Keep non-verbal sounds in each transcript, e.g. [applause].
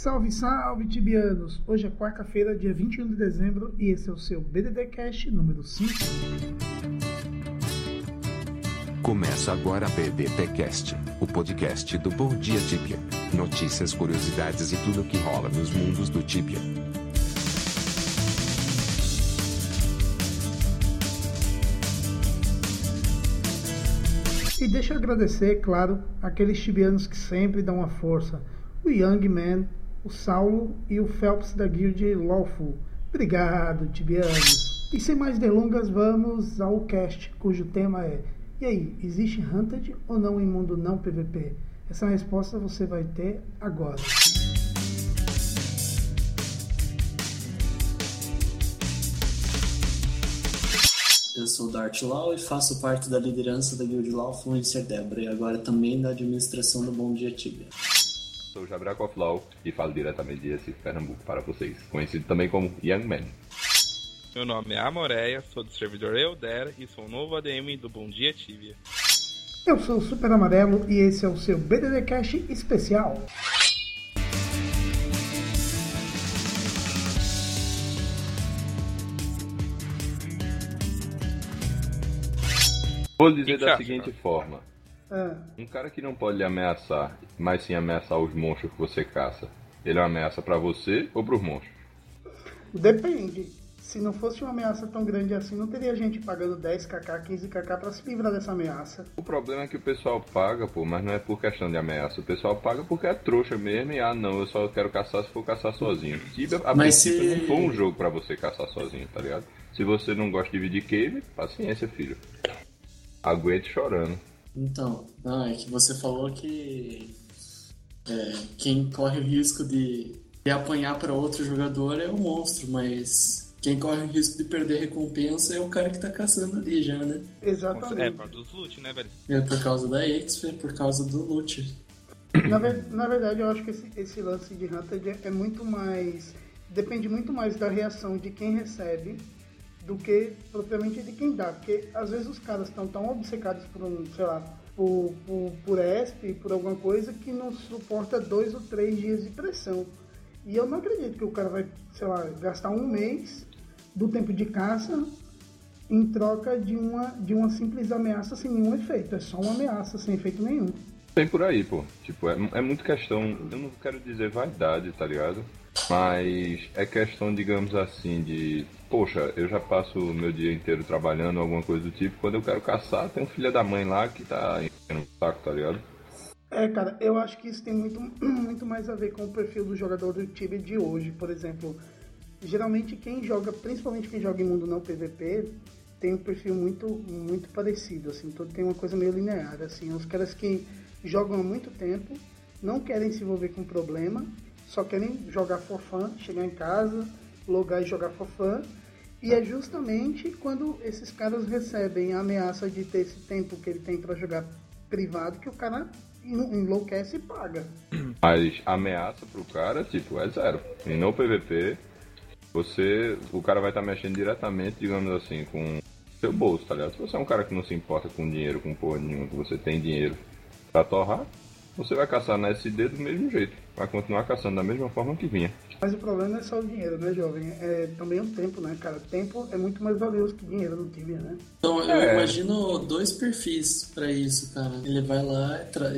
Salve, salve, tibianos! Hoje é quarta-feira, dia 21 de dezembro, e esse é o seu BDD Cast número 5. Começa agora a BDT Cast, o podcast do Bom Dia Tibia. Notícias, curiosidades e tudo o que rola nos mundos do Tibia. E deixa eu agradecer, claro, aqueles tibianos que sempre dão uma força. O Young Man, o Saulo e o Phelps da Guild Lawful. Obrigado, tibianos. E sem mais delongas, vamos ao cast, cujo tema é E aí, existe Hunted ou não em mundo não PVP? Essa resposta você vai ter agora. Eu sou Dart Law e faço parte da liderança da Guild Law Fluencer Debra e agora também da administração do Bom Dia Tibia. Sou Jabriel Law e falo diretamente de Recife, Pernambuco para vocês, conhecido também como Young Man. Meu nome é Amoreia, sou do servidor Eudera e sou o novo ADM do Bom Dia Tibia. Eu sou o Super Amarelo e esse é o seu BDD Cash especial. Vou dizer que da seguinte forma: Ah, um cara que não pode lhe ameaçar, mas sim ameaçar os monstros que você caça, ele é uma ameaça pra você ou pros monstros? depende. Se não fosse uma ameaça tão grande assim, não teria gente pagando 10kk, 15kk pra se livrar dessa ameaça. O problema é que o pessoal paga, pô, mas não é por questão de ameaça. O pessoal paga porque é trouxa mesmo e, ah, não, eu só quero caçar se for caçar sozinho. Tibia, a Mas princípio, se- não foi um jogo pra você caçar sozinho, tá ligado? Se você não gosta de dividir cave, paciência, filho. Aguente chorando. Então, ah, é que você falou que é, quem corre o risco de, de apanhar para outro jogador é o monstro, mas quem corre o risco de perder recompensa é o cara que tá caçando ali já, né? É, Exatamente. por dos loot, né, velho? É por causa da X, é por causa do loot. Na, ver- na verdade, eu acho que esse, esse lance de Hunted é, é muito mais. Depende muito mais da reação de quem recebe do que propriamente de quem dá. Porque às vezes os caras estão tão obcecados por um, sei lá, por, por, por ESP, por alguma coisa, que não suporta dois ou três dias de pressão. E eu não acredito que o cara vai, sei lá, gastar um mês do tempo de caça em troca de uma, de uma simples ameaça sem nenhum efeito. É só uma ameaça sem efeito nenhum. Tem por aí, pô. Tipo, é, é muito questão. Eu não quero dizer vaidade, tá ligado? Mas é questão, digamos assim, de. Poxa, eu já passo o meu dia inteiro trabalhando, alguma coisa do tipo. Quando eu quero caçar, tem um filho da mãe lá que tá enchendo o saco, tá ligado? É, cara, eu acho que isso tem muito, [clears throat] muito mais a ver com o perfil do jogador do Tibia de hoje. Por exemplo, geralmente quem joga, principalmente quem joga em mundo não PVP, tem um perfil muito, muito parecido, assim, todo tem uma coisa meio linear, assim, os caras que jogam há muito tempo, não querem se envolver com problema, só querem jogar for fun, chegar em casa, logar e jogar for fun, e é justamente quando esses caras recebem a ameaça de ter esse tempo que ele tem pra jogar privado que o cara en- enlouquece e paga. [clears throat] Mas ameaça pro cara, tipo, é zero. E no PVP, você. O cara vai estar mexendo diretamente, digamos assim, com seu bolso, tá ligado? Se você é um cara que não se importa com dinheiro, com porra nenhuma, que você tem dinheiro pra torrar, você vai caçar na SD do mesmo jeito. Vai continuar caçando da mesma forma que vinha. Mas o problema não é só o dinheiro, né, jovem? É também o tempo, né, cara? Tempo é muito mais valioso que dinheiro no Tibia, né? Então eu É. imagino dois perfis pra isso, cara. Ele vai lá, tra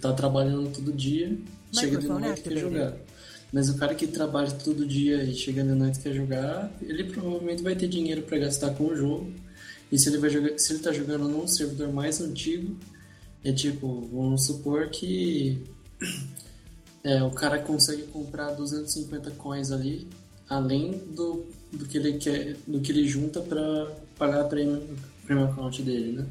tá trabalhando todo dia, chega de noite e quer jogar. Mas o cara que trabalha todo dia e chega de noite e quer jogar, ele provavelmente vai ter dinheiro pra gastar com o jogo. E se ele vai jogar, se ele tá jogando num servidor mais antigo, é tipo, vamos supor que é, o cara consegue comprar 250 coins ali, além do, do que ele quer, do que ele junta para pagar a premium, premium account dele, né?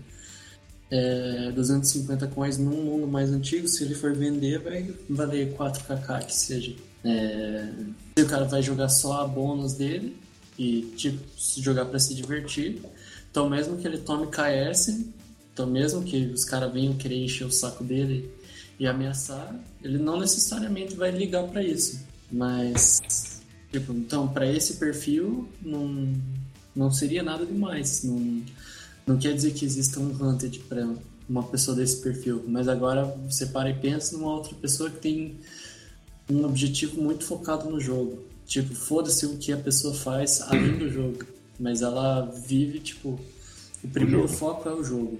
É, 250 coins num mundo mais antigo, se ele for vender, vai valer 4kk que seja. É, se o cara vai jogar só a bônus dele e tipo, jogar para se divertir, então mesmo que ele tome KS, então mesmo que os caras venham querer encher o saco dele e ameaçar, ele não necessariamente vai ligar para isso. Mas, tipo, então para esse perfil não, não seria nada demais. Não, não quer dizer que exista um hunted para uma pessoa desse perfil, mas agora você para e pensa numa outra pessoa que tem um objetivo muito focado no jogo. Tipo, foda-se o que a pessoa faz além do jogo. Mas ela vive, tipo, o primeiro o foco é o jogo.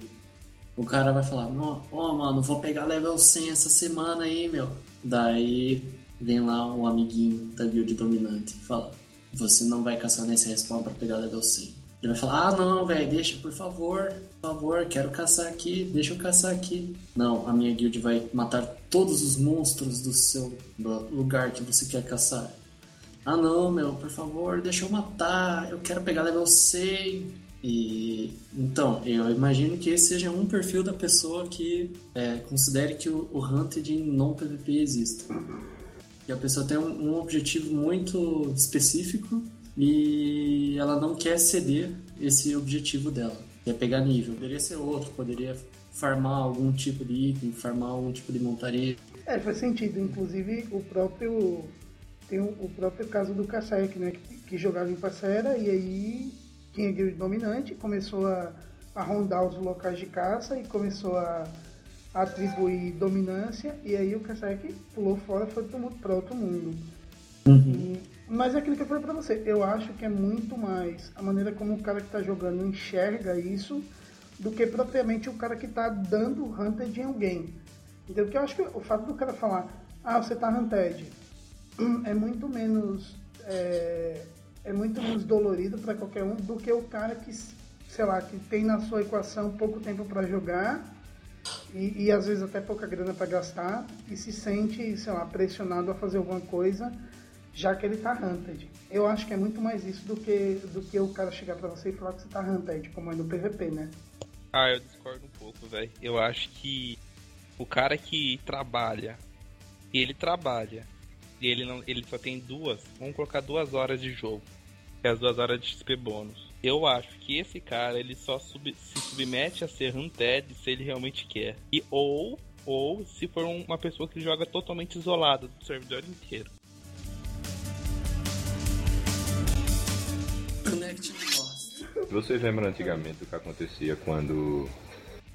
O cara vai falar, ó, oh, mano, vou pegar level 100 essa semana aí, meu. Daí vem lá um amiguinho da guild dominante e fala, você não vai caçar nesse respawn pra pegar level 100. Ele vai falar, ah não, velho, deixa, por favor, por favor, quero caçar aqui, deixa eu caçar aqui. Não, a minha guild vai matar todos os monstros do seu lugar que você quer caçar. Ah não, meu, por favor, deixa eu matar, eu quero pegar level 100. E então, eu imagino que esse seja um perfil da pessoa que é, considere que o, o Hunted em non-PVP exista. E a pessoa tem um, um, objetivo muito específico e ela não quer ceder esse objetivo dela. Quer pegar nível. Poderia ser outro, poderia farmar algum tipo de item, farmar algum tipo de montaria. É, faz sentido. Inclusive, o próprio. Tem o, próprio caso do Kasek, né? Que, que jogava em Passera e aí tinha guild dominante, começou a, a rondar os locais de caça e começou a, a atribuir dominância, e aí o Kasek pulou fora e foi para outro mundo. Uhum. E, mas é aquilo que eu falei para você, eu acho que é muito mais a maneira como o cara que está jogando enxerga isso do que propriamente o cara que está dando hunted em alguém. Entendeu? Porque eu acho que o fato do cara falar, ah, você está hunted, [clears throat] é muito menos. É, é muito menos dolorido para qualquer um do que o cara que, sei lá, que tem na sua equação pouco tempo para jogar e, e, às vezes até pouca grana para gastar e se sente, sei lá, pressionado a fazer alguma coisa já que ele tá hunted. Eu acho que é muito mais isso do que, do que o cara chegar para você e falar que você tá hunted, como é no PVP, né? Ah, eu discordo um pouco, velho. Eu acho que o cara que trabalha, ele trabalha, e ele, não, ele só tem duas, vamos colocar duas horas de jogo que é as duas horas de XP bônus. Eu acho que esse cara ele só sub, se submete a ser hunted se ele realmente quer. E ou ou se for uma pessoa que joga totalmente isolada do servidor inteiro. Vocês lembram antigamente o que acontecia quando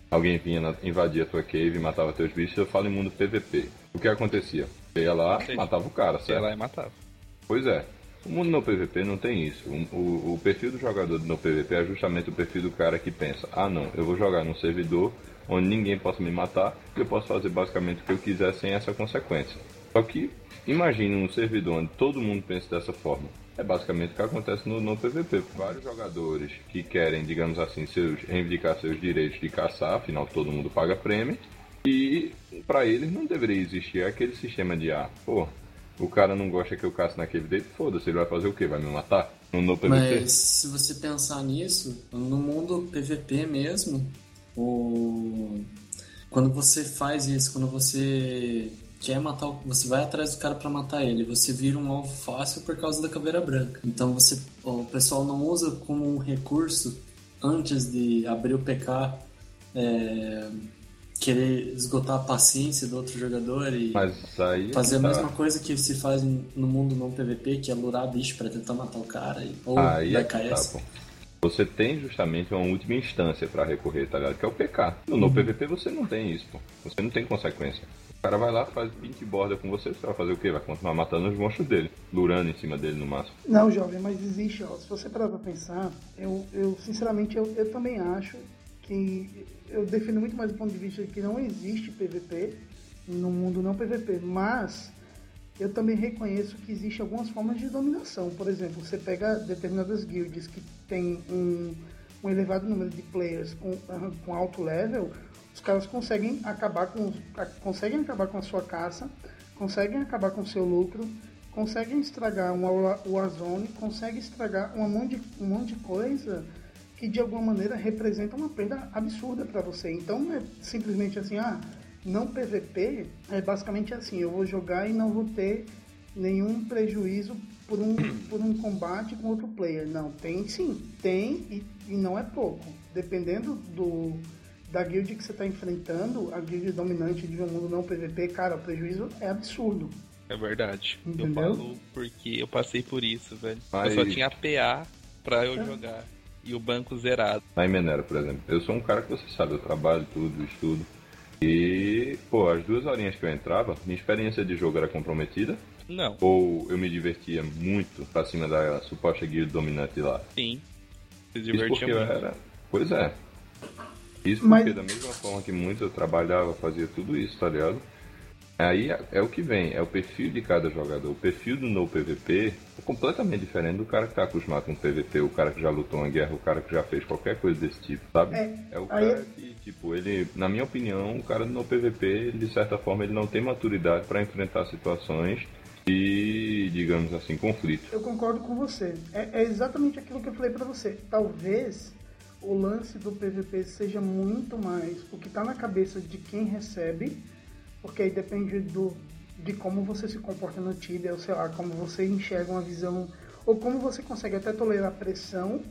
alguém vinha invadir a tua cave e matava teus bichos? Eu falo em mundo PVP. O que acontecia? Você ia lá, matava o cara, certo? Ia lá e matava. Pois é. O mundo no PVP não tem isso. O, o, perfil do jogador no PVP é justamente o perfil do cara que pensa: ah, não, eu vou jogar num servidor onde ninguém possa me matar, eu posso fazer basicamente o que eu quiser sem essa consequência. Só que imagine um servidor onde todo mundo pensa dessa forma. É basicamente o que acontece no, no PVP. Vários jogadores que querem, digamos assim, seus, reivindicar seus direitos de caçar, afinal todo mundo paga prêmio. E para eles não deveria existir aquele sistema de ah, pô, o cara não gosta que eu caça naquele dele, foda-se, ele vai fazer o quê? Vai me matar? No, no PVP? Mas se você pensar nisso, no mundo PVP mesmo, o... quando você faz isso, quando você quer matar, o... você vai atrás do cara para matar ele, você vira um alvo fácil por causa da caveira branca. Então você, o pessoal não usa como um recurso antes de abrir o PK. É querer esgotar a paciência do outro jogador e fazer a tá. mesma coisa que se faz no mundo não PVP, que é lurar bicho para tentar matar o cara e, ou aí é tá, Você tem justamente uma última instância para recorrer, tá ligado? Que é o PK. No, no uhum. PVP você não tem isso, pô. Você não tem consequência. O cara vai lá, faz pink borda com você, você vai fazer o quê? Vai continuar matando os monstros dele, lurando em cima dele no máximo. Não, jovem, mas existe, ó. Se você parar pra pensar, eu, eu sinceramente, eu, eu também acho que eu defino muito mais do ponto de vista de que não existe PVP no mundo não PVP, mas eu também reconheço que existem algumas formas de dominação. Por exemplo, você pega determinadas guilds que tem um, um elevado número de players com, com alto level, os caras conseguem acabar com conseguem acabar com a sua caça, conseguem acabar com o seu lucro, conseguem estragar uma Warzone, conseguem estragar um monte de, um monte de coisa que de alguma maneira representa uma perda absurda para você. Então não é simplesmente assim, ah, não PVP é basicamente assim, eu vou jogar e não vou ter nenhum prejuízo por um, [coughs] por um combate com outro player. Não, tem sim, tem e, e não é pouco. Dependendo do, da guild que você está enfrentando, a guild dominante de um mundo não PVP, cara, o prejuízo é absurdo. É verdade. Entendeu? Eu falo porque eu passei por isso, velho. Mas... Eu só tinha PA pra eu é. jogar e o banco zerado. Aí Menera, por exemplo, eu sou um cara que você sabe, eu trabalho tudo, estudo. E, pô, as duas horinhas que eu entrava, minha experiência de jogo era comprometida. Não. Ou eu me divertia muito pra cima da suposta guild dominante lá. Sim. Se Isso divertia porque eu muito. era. Pois é. Isso Mas- porque da mesma forma que muito eu trabalhava, fazia tudo isso, tá ligado? Aí é- é o que vem, é o perfil de cada jogador. O perfil do no PVP é completamente diferente do cara que tá acostumado com PVP, o cara que já lutou uma guerra, o cara que já fez qualquer coisa desse tipo, sabe? É, o aí- cara que, tipo, ele, na minha opinião, o cara do no PVP, ele, de certa forma, ele não tem maturidade pra enfrentar situações e, digamos assim, conflito. Eu concordo com você. É, é exatamente aquilo que eu falei pra você. Talvez o lance do PVP seja muito mais o que tá na cabeça de quem recebe, porque aí depende do de como você se comporta no Tibia, ou sei lá, como você enxerga uma visão, ou como você consegue até tolerar pressão,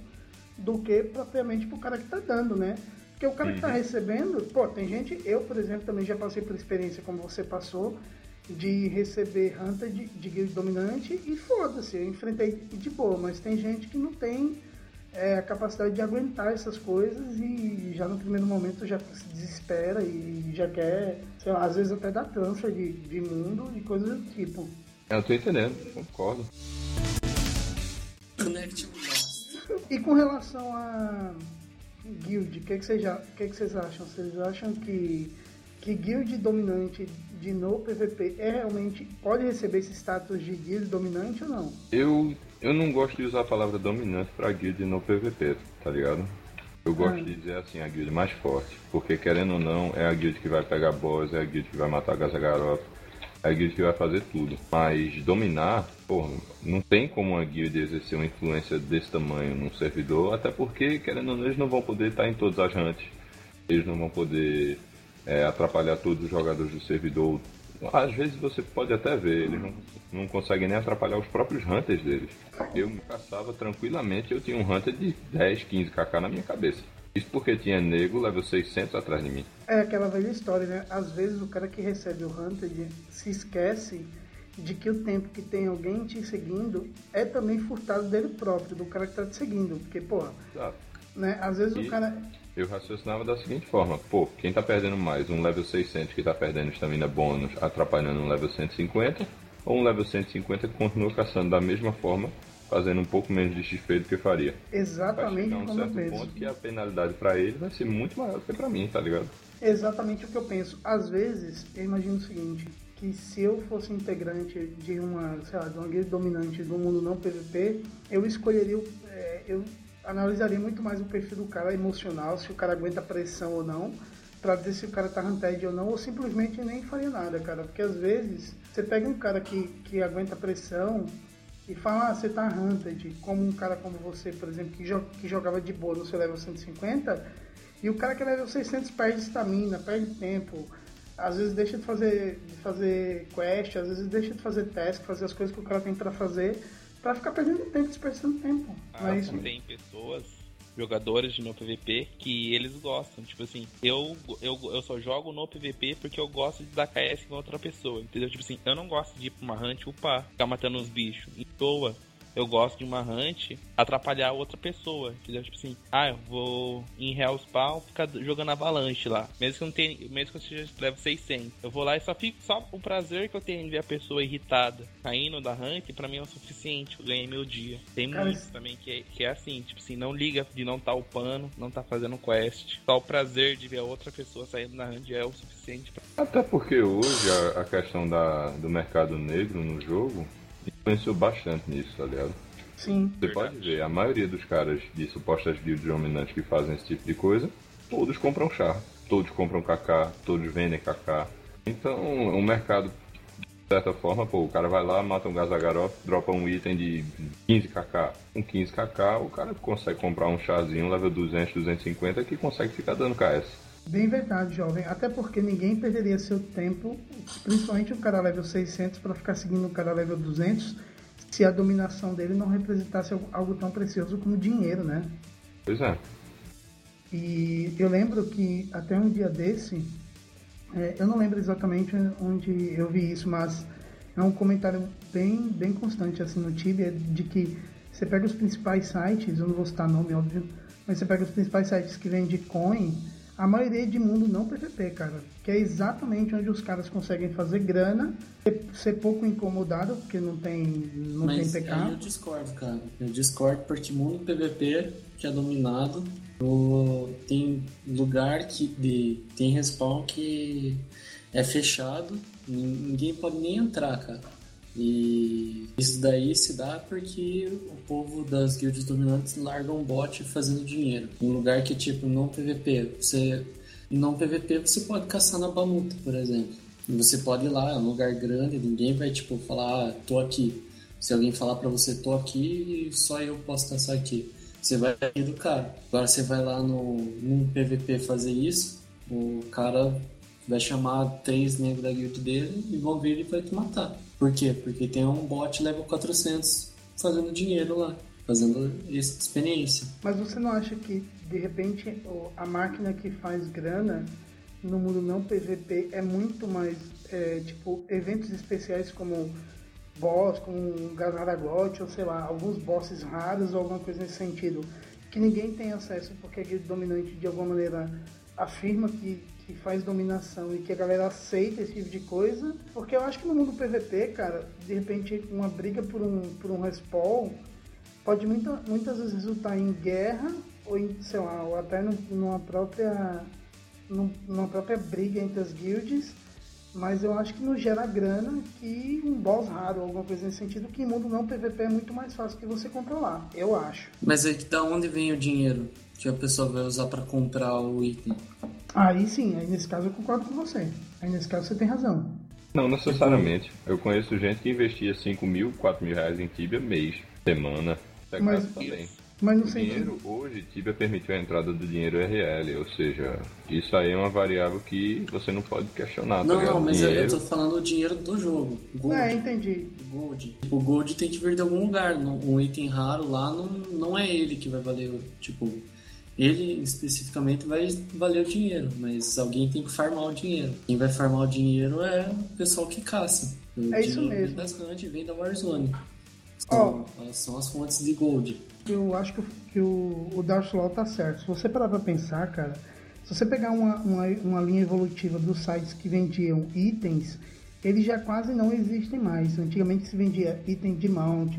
do que propriamente pro cara que tá dando, né? Porque o cara que tá recebendo, pô, tem gente, eu, por exemplo, também já passei por experiência como você passou, de receber Hunter de, de guild dominante e foda-se, eu enfrentei de boa, mas tem gente que não tem é, a capacidade de aguentar essas coisas e já no primeiro momento já se desespera e já quer, sei lá, às vezes até dá transfer de, de mundo e coisas do tipo. Eu tô entendendo, concordo. E com relação a guild, o que, que, vocês, o que, que vocês acham? Vocês acham que, que guild dominante de no PVP é realmente pode receber esse status de guild dominante ou não? Eu, eu não gosto de usar a palavra dominante pra guild no PVP, tá ligado? Eu gosto Ah. de dizer assim, a guild mais forte. Porque querendo ou não, é a guild que vai pegar boss, é a guild que vai matar Gazagaroth, é a guild que vai fazer tudo. Mas dominar, porra, não tem como uma guild exercer uma influência desse tamanho num servidor, até porque, querendo ou não, eles não vão poder estar em todas as hunts. Eles não vão poder é, atrapalhar todos os jogadores do servidor. Às vezes você pode até ver, eles não, não conseguem nem atrapalhar os próprios hunters deles. Eu me caçava tranquilamente, eu tinha um hunter de 10, 15 kk na minha cabeça. Isso porque tinha nego level 600 atrás de mim. É aquela velha história, né? Às vezes o cara que recebe o Hunter se esquece de que o tempo que tem alguém te seguindo é também furtado dele próprio, do cara que tá te seguindo. Porque, porra, Exato. né? Às vezes E- o cara. Eu raciocinava da seguinte forma, pô, quem tá perdendo mais? Um level 600 que tá perdendo estamina bônus, atrapalhando um level 150, ou um level 150 que continua caçando da mesma forma, fazendo um pouco menos de XP do que faria? Vai Exatamente chegar um como eu certo penso. ponto que a penalidade pra ele vai ser muito maior do que pra mim, tá ligado? Exatamente o que eu penso. Às vezes, eu imagino o seguinte, que se eu fosse integrante de uma, sei lá, de uma guilda dominante do mundo não PVP, eu escolheria, o- é, eu analisaria muito mais o perfil do cara emocional, se o cara aguenta pressão ou não, pra dizer se o cara tá hunted ou não, ou simplesmente nem faria nada, cara. Porque às vezes, você pega um cara que, que aguenta pressão e fala, ah, você tá hunted, como um cara como você, por exemplo, que, jo- que jogava de boa no seu level 150, e o cara que é level 600 perde estamina, perde tempo, às vezes deixa de fazer, de fazer quest, às vezes deixa de fazer task, fazer as coisas que o cara tem pra fazer, pra ficar perdendo tempo, desperdiçando tempo. Não é isso? tem pessoas, jogadores de no PVP, que eles gostam. Tipo assim, eu, eu, eu só jogo no PVP porque eu gosto de dar KS com outra pessoa. Entendeu? Tipo assim, eu não gosto de ir pra uma hunt upar, ficar matando os bichos. Em toa. Eu gosto de uma hunt atrapalhar outra pessoa. Entendeu? Tipo assim, ah, eu vou em Real Spawn ficar jogando avalanche lá. Mesmo que eu não tenha, mesmo que eu seja level 600. Eu vou lá e só fico só o prazer que eu tenho de ver a pessoa irritada caindo da hunt, pra mim é o suficiente. Eu ganhei meu dia. Tem Cara, muitos isso- também que é, que é assim, tipo assim, não liga de não tá upando, não tá fazendo quest. Só o prazer de ver a outra pessoa saindo da hunt é o suficiente pra. Até porque hoje a, a questão da, do mercado negro no jogo influenciou bastante nisso, tá ligado? Sim. Você Verdade. pode ver, a maioria dos caras de supostas guilds dominantes que fazem esse tipo de coisa, todos compram char, todos compram KK, todos vendem KK. Então, o mercado, de certa forma, pô, o cara vai lá, mata um Gazagaroth, dropa um item de 15kk. Com 15kk, o cara consegue comprar um chazinho level 200, 250 que consegue ficar dando KS. Bem verdade, jovem. Até porque ninguém perderia seu tempo, principalmente o cara level 600, para ficar seguindo o cara level 200, se a dominação dele não representasse algo- tão precioso como dinheiro, né? Pois é. E eu lembro que até um dia desse, é, eu não lembro exatamente onde eu vi isso, mas é um comentário bem, bem constante assim no Tibia de que você pega os principais sites, eu não vou citar nome, óbvio, mas você pega os principais sites que vendem coin, a maioria de mundo não PVP, cara. Que é exatamente onde os caras conseguem fazer grana, ser pouco incomodado, porque não tem, não Mas tem PK. aí eu discordo, cara. Eu discordo porque mundo PVP, que é dominado, tem lugar que de, tem respawn que é fechado, nin- ninguém pode nem entrar, cara. E isso daí se dá porque o povo das guildas dominantes larga um bot fazendo dinheiro. Em lugar que, tipo, não PVP, você. Não PVP você pode caçar na bamuta, por exemplo. Você pode ir lá, é um lugar grande, ninguém vai, tipo, falar, ah, tô aqui. Se alguém falar pra você, tô aqui só eu posso caçar aqui. Você vai rir do cara. Agora você vai lá no, num PVP fazer isso, o cara vai chamar três negros da guild dele e vão vir e vai te matar. Por quê? Porque tem um bot level 400 fazendo dinheiro lá, fazendo experiência. Mas você não acha que, de repente, a máquina que faz grana no mundo não PVP é muito mais, é, tipo, eventos especiais como boss, como Gazaragote, ou sei lá, alguns bosses raros ou alguma coisa nesse sentido, que ninguém tem acesso porque guilda dominante de alguma maneira afirma que, que faz dominação e que a galera aceita esse tipo de coisa, porque eu acho que no mundo PVP, cara, de repente uma briga por um, por um respawn pode muita, muitas vezes resultar em guerra ou em, sei lá, ou até num- numa própria num- numa própria briga entre as guilds, mas eu acho que não gera grana que um boss raro, alguma coisa nesse sentido, que em mundo não PVP é muito mais fácil de você controlar, eu acho. Mas é que da onde vem o dinheiro que a pessoa vai usar pra comprar o item? Aí sim, aí nesse caso eu concordo com você. Aí nesse caso você tem razão. Não necessariamente. Eu conheço gente que investia 5 mil, 4 mil reais em Tibia mês, semana. Até Mas- também. Mas no O sentido. dinheiro hoje, Tibia permitiu a entrada do dinheiro RL, ou seja, isso aí é uma variável que você não pode questionar. tá Não, ligado? não, mas eu- eu dinheiro, tô falando o dinheiro do jogo. Gold. É, entendi. Gold. O Gold tem que vir de algum lugar. não- Um item raro lá não, não é ele que vai valer. Tipo, ele especificamente vai valer o dinheiro, mas alguém tem que farmar o dinheiro. Quem vai farmar o dinheiro é o pessoal que caça. O É isso mesmo. Das hunt, vem da Warzone. São, são as fontes de Gold. Eu acho que, o- que o, o Darth Law tá certo. Se você parar pra pensar, cara, se você pegar uma, uma, uma linha evolutiva dos sites que vendiam itens, eles já quase não existem mais. Antigamente se vendia item de mount,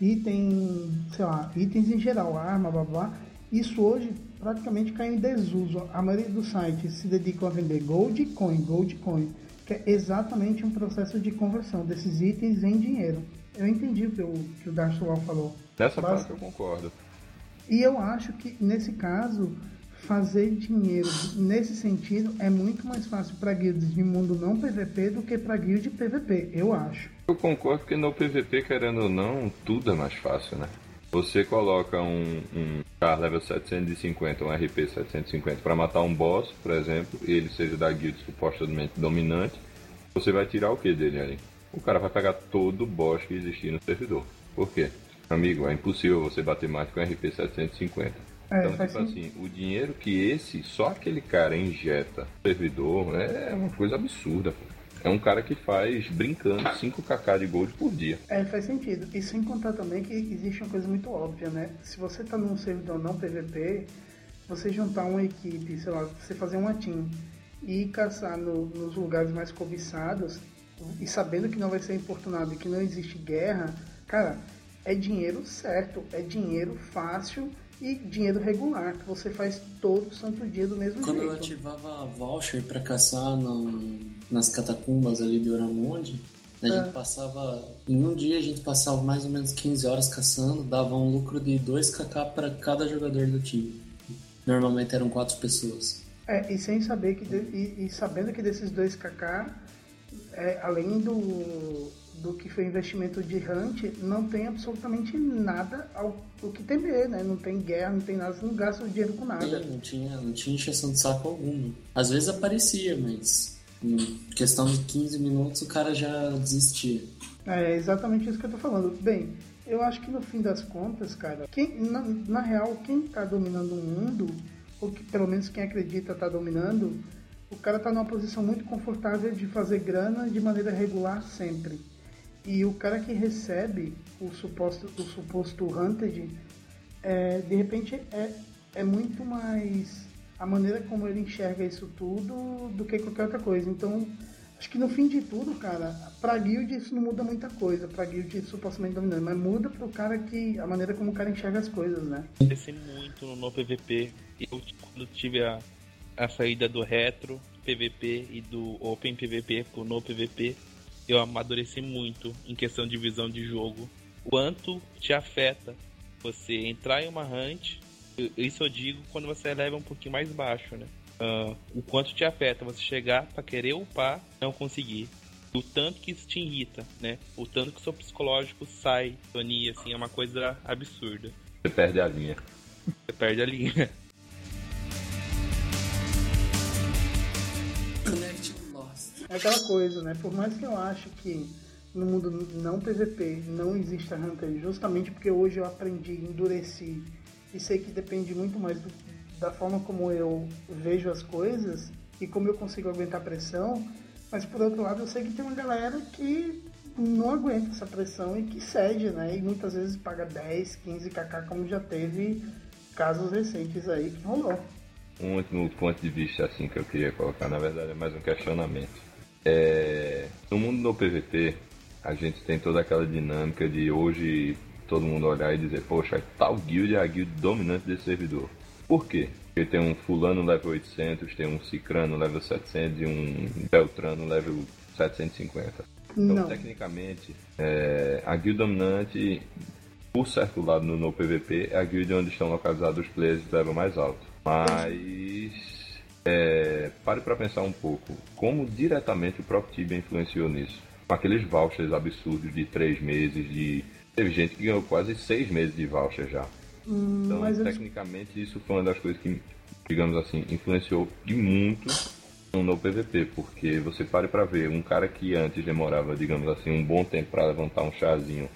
item, sei lá, itens em geral, arma, blá blá. Isso hoje praticamente caiu em desuso. A maioria dos sites se dedicam a vender gold coin, gold coin, que é exatamente um processo de conversão desses itens em dinheiro. Eu entendi o que o, que o falou. Basta- parte eu concordo. e eu acho que nesse caso, fazer dinheiro nesse sentido é muito mais fácil para guilds de mundo não PVP do que para guild PVP, eu acho. Eu concordo porque no PVP, querendo ou não, tudo é mais fácil, né? Você coloca um, um char level 750, um RP 750 para matar um boss, por exemplo, e ele seja da guild supostamente dominante, você vai tirar o que dele ali? O cara vai pegar todo o boss que existir no servidor. Por quê? Amigo, é impossível você bater mais com RP 750. É, então, faz tipo assim, o dinheiro que esse, só aquele cara injeta no servidor, é uma coisa absurda, pô. É um cara que faz brincando 5kk de gold por dia. É, faz sentido. E sem contar também que existe uma coisa muito óbvia, né? Se você tá num servidor não PVP, você juntar uma equipe, sei lá, você fazer uma team e caçar no- nos lugares mais cobiçados e sabendo que não vai ser importunado e que não existe guerra, cara, é dinheiro certo, é dinheiro fácil e dinheiro regular, que você faz todo santo dia do mesmo Quando eu jeito. ativava voucher pra caçar no- nas catacumbas ali de Oramonde, a gente passava. Em um dia a gente passava mais ou menos 15 horas caçando, dava um lucro de 2kk para cada jogador do time. Normalmente eram quatro pessoas. É, e sem saber que de- e, e sabendo que desses 2kk, é, além do, do que foi investimento de Hunt, não tem absolutamente nada ao, o que temer, né? Não tem guerra, não tem nada, você não gasta o dinheiro com nada. Sim, não tinha, não tinha encheção de saco alguma. Às vezes aparecia, mas em questão de 15 minutos o cara já desistia. É exatamente isso que eu tô falando. Bem, eu acho que no fim das contas, cara, quem, na, na real, quem tá dominando o mundo, ou que pelo menos quem acredita tá dominando, o cara tá numa posição muito confortável de fazer grana de maneira regular sempre. E o cara que recebe o suposto, o suposto hunted, é, de repente é, é muito mais a maneira como ele enxerga isso tudo do que qualquer outra coisa. Então, acho que no fim de tudo, cara, pra guild isso não muda muita coisa. Pra guild supostamente dominante, mas muda pro cara que. a maneira como o cara enxerga as coisas, né? Cresci muito no, no PVP. Eu, quando tive a, a saída do retro PVP e do Open PVP pro no PVP, eu amadureci muito em questão de visão de jogo. Quanto te afeta você entrar em uma hunt, isso eu digo quando você leva um pouquinho mais baixo, né? Uh, o quanto te afeta você chegar para querer upar não conseguir. O tanto que isso te irrita, né? O tanto que o seu psicológico sai, Tonia, assim, é uma coisa absurda. Você perde a linha. Você perde a linha. É aquela coisa, né? Por mais que eu ache que no mundo não PVP não exista Hunter, justamente porque hoje eu aprendi, endureci e sei que depende muito mais do, da forma como eu vejo as coisas e como eu consigo aguentar pressão, mas por outro lado eu sei que tem uma galera que não aguenta essa pressão e que cede, né? E muitas vezes paga 10, 15 kk, como já teve casos recentes aí que rolou. Um último ponto de vista assim que eu queria colocar, na verdade, é mais um questionamento. É, no mundo do PVP, a gente tem toda aquela dinâmica de hoje todo mundo olhar e dizer, poxa, tal guild é a guild dominante desse servidor. Por quê? Porque tem um fulano level 800, tem um cicrano level 700 e um beltrano level 750. Então, Não. tecnicamente, é, a guild dominante, por certo lado no, no PVP, é a guild onde estão localizados os players de level mais alto. Mas é, pare para pensar um pouco como diretamente o próprio Tibia influenciou nisso. Com aqueles vouchers absurdos de três meses, de teve gente que ganhou quase seis meses de voucher já. Hum, então, tecnicamente, isso foi uma das coisas que, digamos assim, influenciou de muito no PVP, porque você pare para ver um cara que antes demorava, digamos assim, um bom tempo para levantar um chazinho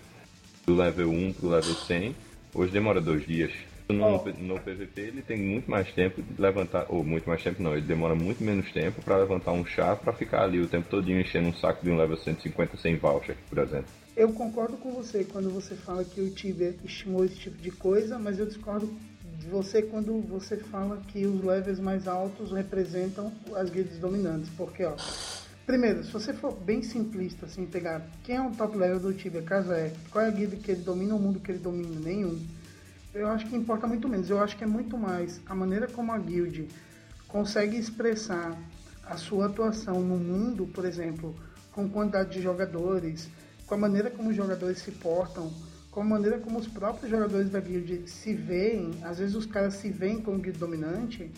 do level 1 pro level 100, hoje demora dois dias. No, oh. no, PVP ele tem muito mais tempo de levantar, ou muito mais tempo não, ele demora muito menos tempo para levantar um chá para ficar ali o tempo todinho enchendo um saco de um level 150 sem voucher, por exemplo. Eu concordo com você quando você fala que o Tibia estimou esse tipo de coisa, mas eu discordo de você quando você fala que os levels mais altos representam as guildas dominantes, porque ó, primeiro, se você for bem simplista assim, pegar quem é o top level do Tibia, caso é, qual é a guilda que ele domina, o mundo que ele domina, nenhum eu acho que importa muito menos. Eu acho que é muito mais a maneira como a guild consegue expressar a sua atuação no mundo, por exemplo, com quantidade de jogadores, com a maneira como os jogadores se portam, com a maneira como os próprios jogadores da guild se veem, às vezes os caras se veem como guild dominante.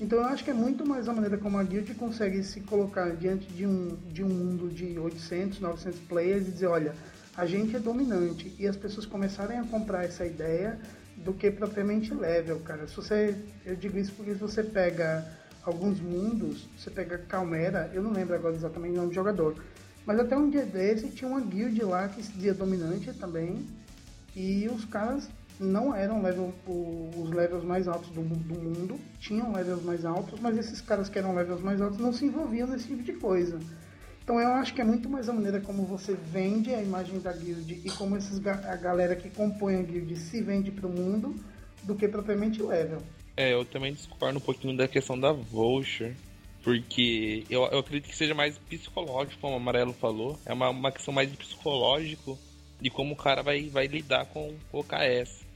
Então eu acho que é muito mais a maneira como a guild consegue se colocar diante de um, de um mundo de 800, 900 players e dizer, olha, a gente é dominante. E as pessoas começarem a comprar essa ideia do que propriamente level, cara. Se você, eu digo isso porque se você pega alguns mundos, você pega Calmera, eu não lembro agora exatamente o nome do jogador, mas até um dia desse tinha uma guild lá que se dizia dominante também, e os caras não eram level, os levels mais altos do, do mundo, tinham levels mais altos, mas esses caras que eram levels mais altos não se envolviam nesse tipo de coisa. Então eu acho que é muito mais a maneira como você vende a imagem da guild e como esses, a galera que compõe a guild se vende para o mundo do que propriamente level. É, eu também discordo um pouquinho da questão da voucher, porque eu, eu acredito que seja mais psicológico, como o Amarelo falou. É uma, uma questão mais psicológico de como o cara vai, vai lidar com o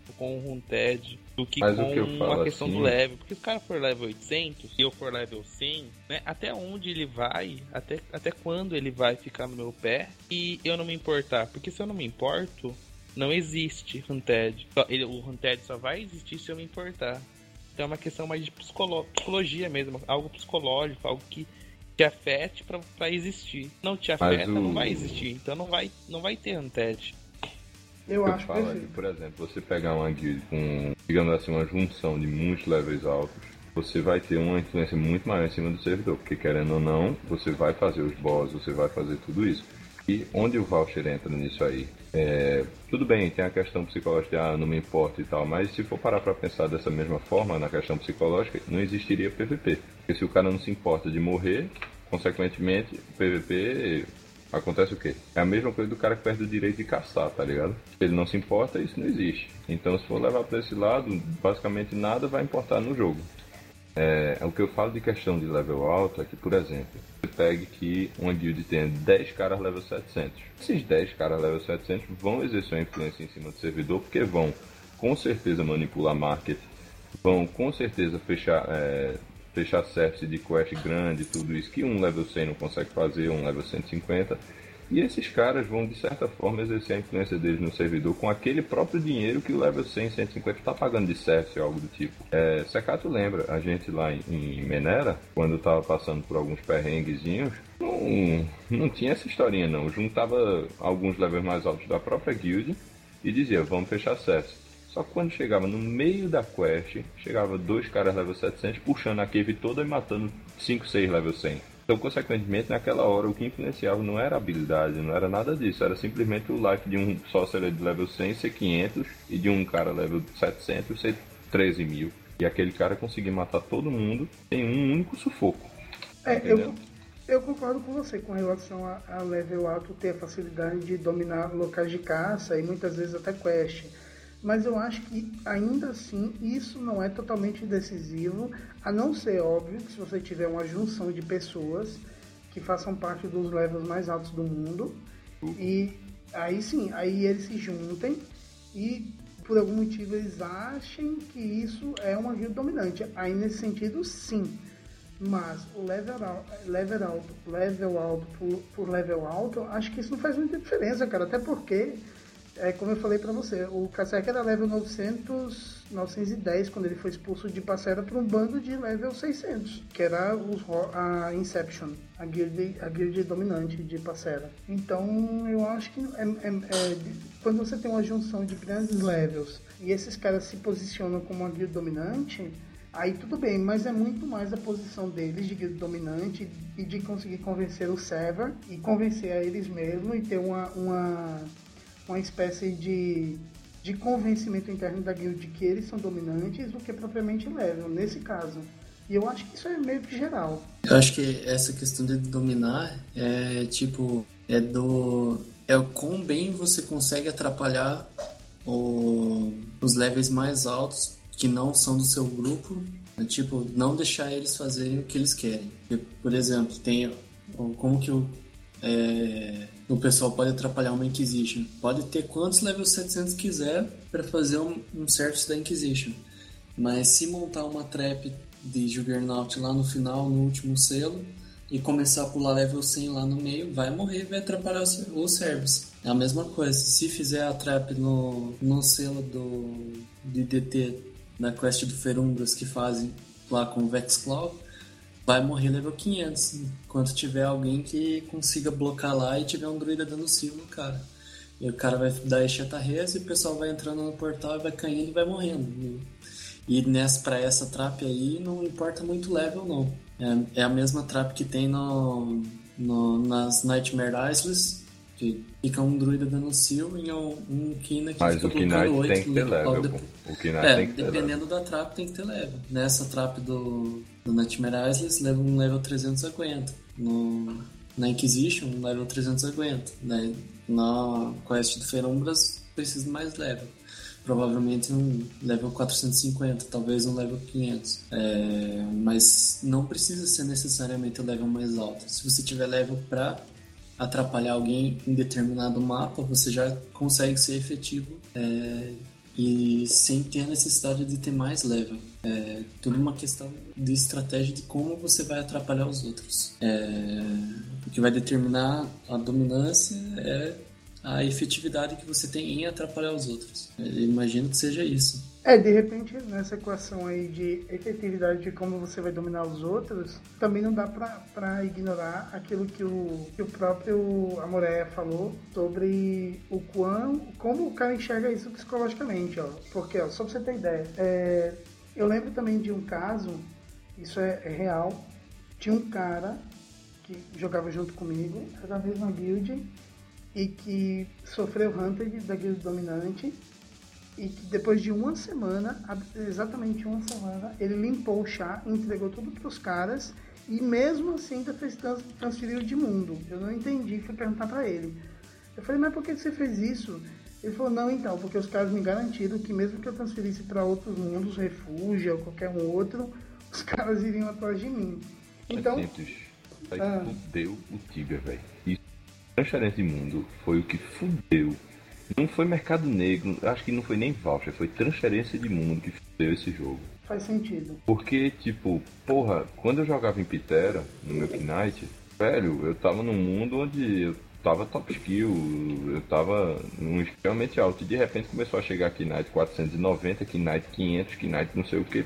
KS, com o Hunted do que Mas com que a questão assim... do level. Porque se o cara for level 800 e eu for level 100, né? Até onde ele vai, até, até quando ele vai ficar no meu pé e eu não me importar. Porque se eu não me importo, não existe Hunted. Ele, o Hunted só vai existir se eu me importar. Então é uma questão mais de psicolo psicologia mesmo, algo psicológico, algo que te afete para existir. Não te afeta, o... não vai existir. Então não vai, não vai ter Hunted. Eu, eu acho falo que, por exemplo, você pegar uma guild com, digamos assim, uma junção de muitos levels altos, você vai ter uma influência muito maior em cima do servidor, porque querendo ou não, você vai fazer os boss, você vai fazer tudo isso. E onde o voucher entra nisso aí? É, tudo bem, tem a questão psicológica de ah, não me importa e tal, mas se for parar para pensar dessa mesma forma, na questão psicológica, não existiria PVP. Porque se o cara não se importa de morrer, consequentemente, PVP acontece o quê? É a mesma coisa do cara que perde o direito de caçar, tá ligado? Ele não se importa, isso não existe. Então, se for levar para esse lado, basicamente nada vai importar no jogo. É, o que eu falo de questão de level alto é que, por exemplo, você pegue que uma guild tenha 10 caras level 700. Esses 10 caras level 700 vão exercer uma influência em cima do servidor porque vão com certeza manipular market, vão com certeza fechar, é, fechar service de quest grande, tudo isso que um level 100 não consegue fazer, um level 150 e esses caras vão, de certa forma, exercer a influência deles no servidor com aquele próprio dinheiro que o level 100, 150 está pagando de service ou algo do tipo. É, Secato lembra, a gente lá em, em Menera, quando estava passando por alguns perrenguezinhos, não, não tinha essa historinha não. Juntava alguns levels mais altos da própria guild e dizia, vamos fechar service. Só que quando chegava no meio da quest, chegava dois caras level 700 puxando a cave toda e matando 5, 6 level 100. Então, consequentemente, naquela hora, o que influenciava não era habilidade, não era nada disso. Era simplesmente o life de um sorcerer de level 100 ser 500 e de um cara level 700 ser 13 mil. E aquele cara conseguir matar todo mundo em um único sufoco. É, eu, eu concordo com você com relação a, a level alto ter a facilidade de dominar locais de caça e muitas vezes até quest mas eu acho que ainda assim isso não é totalmente decisivo, a não ser óbvio que se você tiver uma junção de pessoas que façam parte dos levels mais altos do mundo e aí sim, aí eles se juntem e por algum motivo eles achem que isso é uma guilda dominante. Aí nesse sentido, sim. Mas o level, level alto, level alto por, por level alto, acho que isso não faz muita diferença, cara. Até porque é como eu falei para você, o Kasek era level 900, 910 quando ele foi expulso de Passera para um bando de level 600, que era os, a Inception, a guild, a guild dominante de Passera. Então eu acho que é, é, é, quando você tem uma junção de grandes levels e esses caras se posicionam como uma guild dominante, aí tudo bem, mas é muito mais a posição deles de guild dominante e de conseguir convencer o server e convencer a eles mesmos e ter uma, uma uma espécie de, de convencimento interno da guild que eles são dominantes do que propriamente levam, nesse caso. E eu acho que isso é meio que geral. Eu acho que essa questão de dominar é tipo, é do. É o quão bem você consegue atrapalhar o, os levels mais altos que não são do seu grupo. É, tipo, não deixar eles fazerem o que eles querem. Por exemplo, tem como que o. É, o pessoal pode atrapalhar uma Inquisition. Pode ter quantos level 700 quiser para fazer um, um service da Inquisition. Mas se montar uma trap de Juggernaut lá no final, no último selo, e começar a pular level 100 lá no meio, vai morrer vai atrapalhar o, service. É a mesma coisa. Se fizer a trap no, no selo do de DT da quest do Ferumbras que fazem lá com o Vexclaw, vai morrer level 500. Enquanto tiver alguém que consiga blocar lá e tiver um druida dando sil no cara. E o cara vai dar Echeta Res e o pessoal vai entrando no portal e vai caindo e vai morrendo. E nessa, pra essa trap aí não importa muito level não. É, é a mesma trap que tem no, no, nas Nightmare Isles, que fica um druida dando seal e um, um Kina que Mas fica o Knight tem que ter level. De... O é, tem que ter dependendo level. da trap tem que ter level. Nessa trap do, do Nightmare leva um level 350. No, na Inquisition, um level 350. Né? Na quest do Ferumbras precisa mais level. Provavelmente um level 450, talvez um level 500. É, mas não precisa ser necessariamente o level mais alto. Se você tiver level para atrapalhar alguém em determinado mapa, você já consegue ser efetivo é, e sem ter a necessidade de ter mais level. É tudo uma questão de estratégia de como você vai atrapalhar os outros. É, o que vai determinar a dominância é a efetividade que você tem em atrapalhar os outros. Eu imagino que seja isso. É, de repente, nessa equação aí de efetividade de como você vai dominar os outros, também não dá para ignorar aquilo que o, que o próprio Amoré falou sobre o quão, como o cara enxerga isso psicologicamente, ó. Porque, ó, só pra você ter ideia, é, eu lembro também de um caso, isso é, é real, tinha um cara que jogava junto comigo, era da mesma guild, e que sofreu Hunter da guild dominante e que depois de uma semana, exatamente uma semana, ele limpou o chá, entregou tudo para os caras e mesmo assim ainda fez transferir de mundo. Eu não entendi, fui perguntar para ele. Eu falei, mas por que você fez isso? Ele falou, não, então, porque os caras me garantiram que mesmo que eu transferisse para outros mundos, refúgio ou qualquer um outro, os caras iriam atrás de mim. Então. É simples. Aí ah. fudeu o Tibia, velho. Transferência de mundo foi o que fudeu. Não foi mercado negro, acho que não foi nem voucher, foi transferência de mundo que fudeu esse jogo. Faz sentido. Porque, tipo, porra, quando eu jogava em Pitera, no meu Knight, velho, eu tava num mundo onde eu tava top skill, eu tava num extremamente alto. E de repente começou a chegar Knight 490, Knight 500, Knight não sei o que.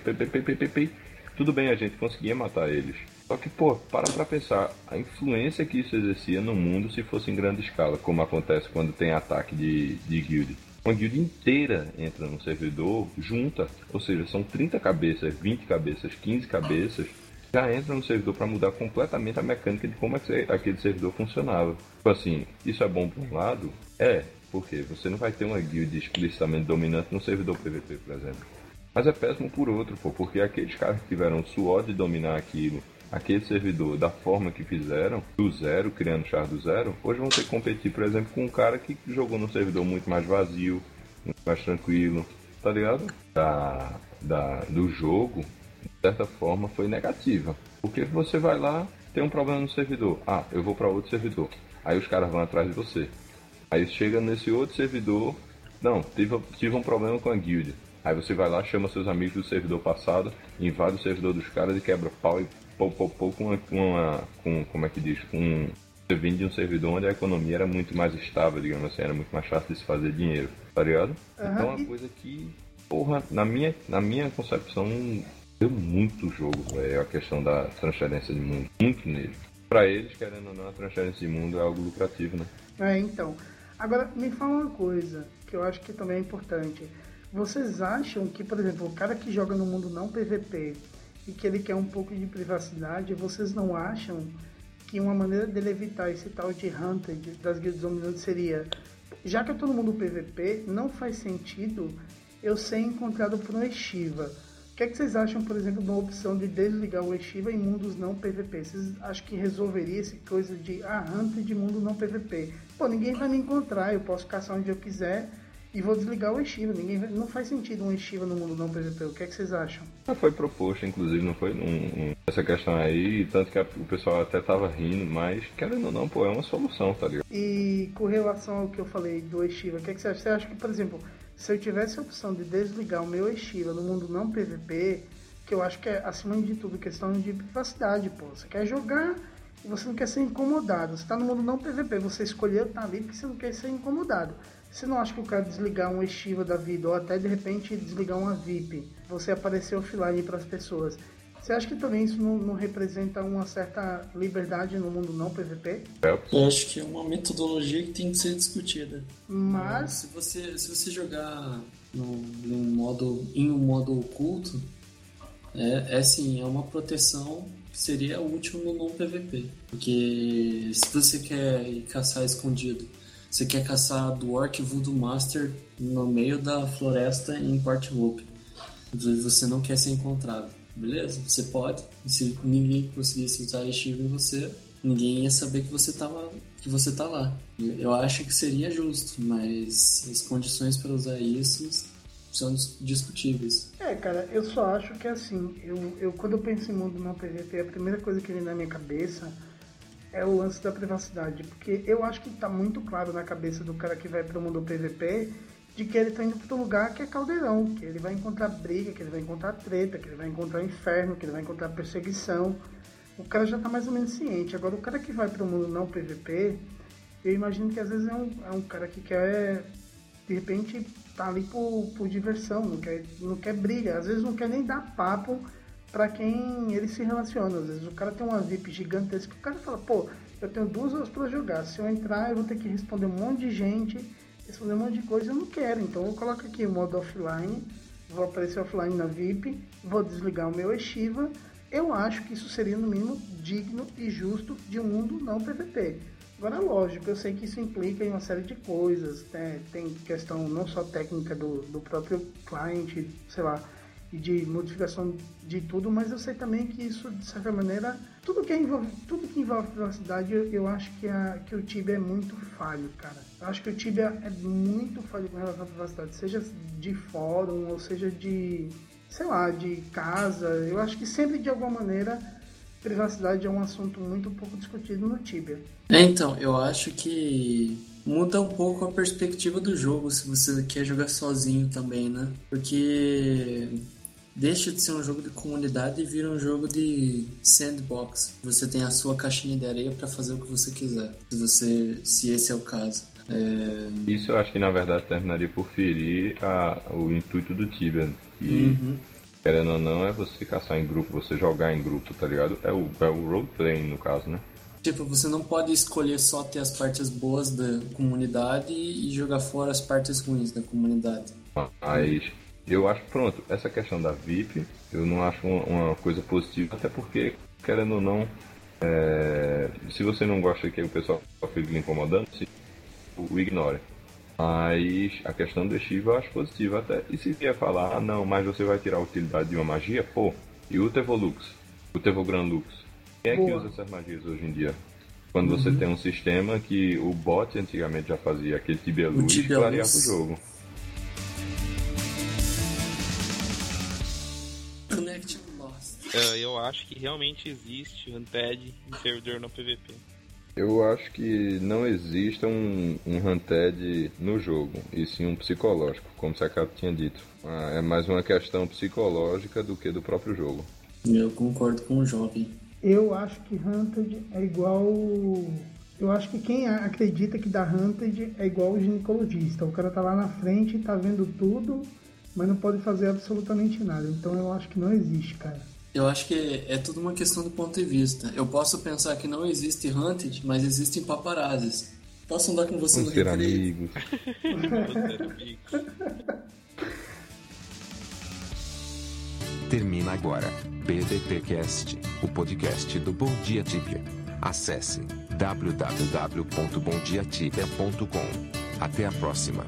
Tudo bem, a gente conseguia matar eles. Só que, pô, para pra pensar, a influência que isso exercia no mundo se fosse em grande escala, como acontece quando tem ataque de, de guild. Uma guild inteira entra no servidor junta, ou seja, são 30 cabeças, 20 cabeças, 15 cabeças, já entra no servidor para mudar completamente a mecânica de como aquele servidor funcionava. Tipo assim, isso é bom por um lado? É, porque você não vai ter uma guild explicitamente dominante no servidor PVP, por exemplo. Mas é péssimo por outro, pô, porque aqueles caras que tiveram suor de dominar aquilo, aquele servidor da forma que fizeram, do zero, criando char do zero, hoje vão ter que competir, por exemplo, com um cara que jogou num servidor muito mais vazio, muito mais tranquilo, tá ligado? Da, da, do jogo, de certa forma, foi negativa. Porque você vai lá, tem um problema no servidor. Ah, eu vou para outro servidor. Aí os caras vão atrás de você. Aí chega nesse outro servidor. Não, tive, tive um problema com a guild. Aí você vai lá, chama seus amigos do servidor passado, invade o servidor dos caras e quebra pau e pau com, uma, com como é que diz, com vindo de um servidor onde a economia era muito mais estável, digamos assim, era muito mais fácil de se fazer dinheiro, tá ligado? Uhum. Então é uma coisa que, porra, na minha, na minha concepção, deu muito jogo, é a questão da transferência de mundo, muito nele. Para eles, querendo ou não, a transferência de mundo é algo lucrativo, né? É, então. Agora, me fala uma coisa que eu acho que também é importante. Vocês acham que, por exemplo, o cara que joga no mundo não PVP e que ele quer um pouco de privacidade, vocês não acham que uma maneira dele evitar esse tal de hunter das guildas dominantes seria, já que tô no mundo PVP, não faz sentido eu ser encontrado por um Estiva. O que, é que vocês acham, por exemplo, da opção de desligar o Estiva em mundos não PVP? Vocês acham que resolveria essa coisa de ah, hunter de mundo não PVP? Pô, ninguém vai me encontrar, eu posso caçar onde eu quiser e vou desligar o Estiva. Ninguém não faz sentido um Estiva no mundo não PVP. O que é que vocês acham? Já foi proposto, inclusive, não foi um, essa questão aí, tanto que a, o pessoal até tava rindo, mas querendo ou não, pô, é uma solução, tá ligado? E com relação ao que eu falei do Estiva, o que, é que você acha? Você acha que, por exemplo, se eu tivesse a opção de desligar o meu Estiva no mundo não PVP, que eu acho que é, acima de tudo, questão de privacidade, pô. Você quer jogar e você não quer ser incomodado. Você tá no mundo não PVP, você escolheu estar tá ali porque você não quer ser incomodado. Você não acha que o cara desligar um estiva da vida ou até de repente desligar uma VIP, você aparecer offline para as pessoas, você acha que também isso não, não, representa uma certa liberdade no mundo não PVP? Eu acho que é uma metodologia que tem que ser discutida. Mas se você se você jogar no, no modo em um modo oculto, é, é sim, é uma proteção que seria útil no não PVP, porque se você quer caçar escondido você quer caçar do Orc Voodoo Master no meio da floresta em Port Hope. Você não quer ser encontrado. Beleza? Você pode. Se ninguém conseguisse usar Estive em você, ninguém ia saber que você tava, que você tá lá. Eu acho que seria justo, mas as condições para usar isso são discutíveis. É, cara, eu só acho que assim, eu, eu quando eu penso em mundo não PVP, a primeira coisa que vem na minha cabeça é o lance da privacidade. Porque eu acho que está muito claro na cabeça do cara que vai para o mundo PVP de que ele está indo para um lugar que é caldeirão, que ele vai encontrar briga, que ele vai encontrar treta, que ele vai encontrar inferno, que ele vai encontrar perseguição. O cara já está mais ou menos ciente. Agora, o cara que vai para o mundo não PVP, eu imagino que às vezes é um, é um cara que quer, de repente, tá ali por, por diversão, não quer, não quer briga, às vezes não quer nem dar papo para quem ele se relaciona. Às vezes o cara tem uma VIP gigantesca, o cara fala, pô, eu tenho duas horas para jogar, se eu entrar eu vou ter que responder um monte de gente, responder um monte de coisa, eu não quero. Então eu coloco aqui o modo offline, vou aparecer offline na VIP, vou desligar o meu Estiva. Eu acho que isso seria no mínimo digno e justo de um mundo não PVP. Agora, lógico, eu sei que isso implica em uma série de coisas, né? tem questão não só técnica do, do próprio cliente, sei lá, e de modificação de tudo, mas eu sei também que isso, de certa maneira, tudo que envolve, tudo que envolve privacidade, eu, eu acho que, a, que o Tibia é muito falho, cara. Eu acho que o Tibia é muito falho com relação à privacidade, seja de fórum ou seja de sei lá, de casa. Eu acho que sempre de alguma maneira privacidade é um assunto muito pouco discutido no Tibia. É, então, eu acho que muda um pouco a perspectiva do jogo se você quer jogar sozinho também, né? Porque deixa de ser um jogo de comunidade e vira um jogo de sandbox. Você tem a sua caixinha de areia para fazer o que você quiser, se você, se esse é o caso. É... Isso eu acho que na verdade terminaria por ferir a, o intuito do Tibia. E uhum. querendo ou não, é você caçar em grupo, você jogar em grupo, tá ligado? É o, é o roleplay no caso, né? Tipo, você não pode escolher só ter as partes boas da comunidade e jogar fora as partes ruins da comunidade. Mas eu acho, pronto, essa questão da VIP, eu não acho uma, coisa positiva, até porque, querendo ou não, é, se você não gosta que o pessoal fique lhe incomodando, se, o ignore. Mas a questão do Shiva eu acho positiva até. E se vier falar, ah não, mas você vai tirar a utilidade de uma magia, pô, e o Tevolux, o Tevogranlux, quem é Boa. que usa essas magias hoje em dia? Quando uhum. você tem um sistema que o bot antigamente já fazia aquele Tibia Luz e clareava o jogo. Eu acho que realmente existe Undead em servidor no PVP. Eu acho que não existe um, um Hunted no jogo, e sim um psicológico, como o Sakato tinha dito. Ah, é mais uma questão psicológica do que do próprio jogo. Eu concordo com o jovem. Eu acho que Hunted é igual. Eu acho que quem acredita que dá Hunted é igual o ginecologista. O cara tá lá na frente, tá vendo tudo, mas não pode fazer absolutamente nada. Então eu acho que não existe, cara. Eu acho que é tudo uma questão do ponto de vista. Eu posso pensar que não existe Hunted, mas existem paparazzis. Posso andar com você Vamos no recreio? amigos. [laughs] Termina agora. BDTcast, o podcast do Bom Dia Tibia. Acesse www.bomdiatibia.com. Até a próxima.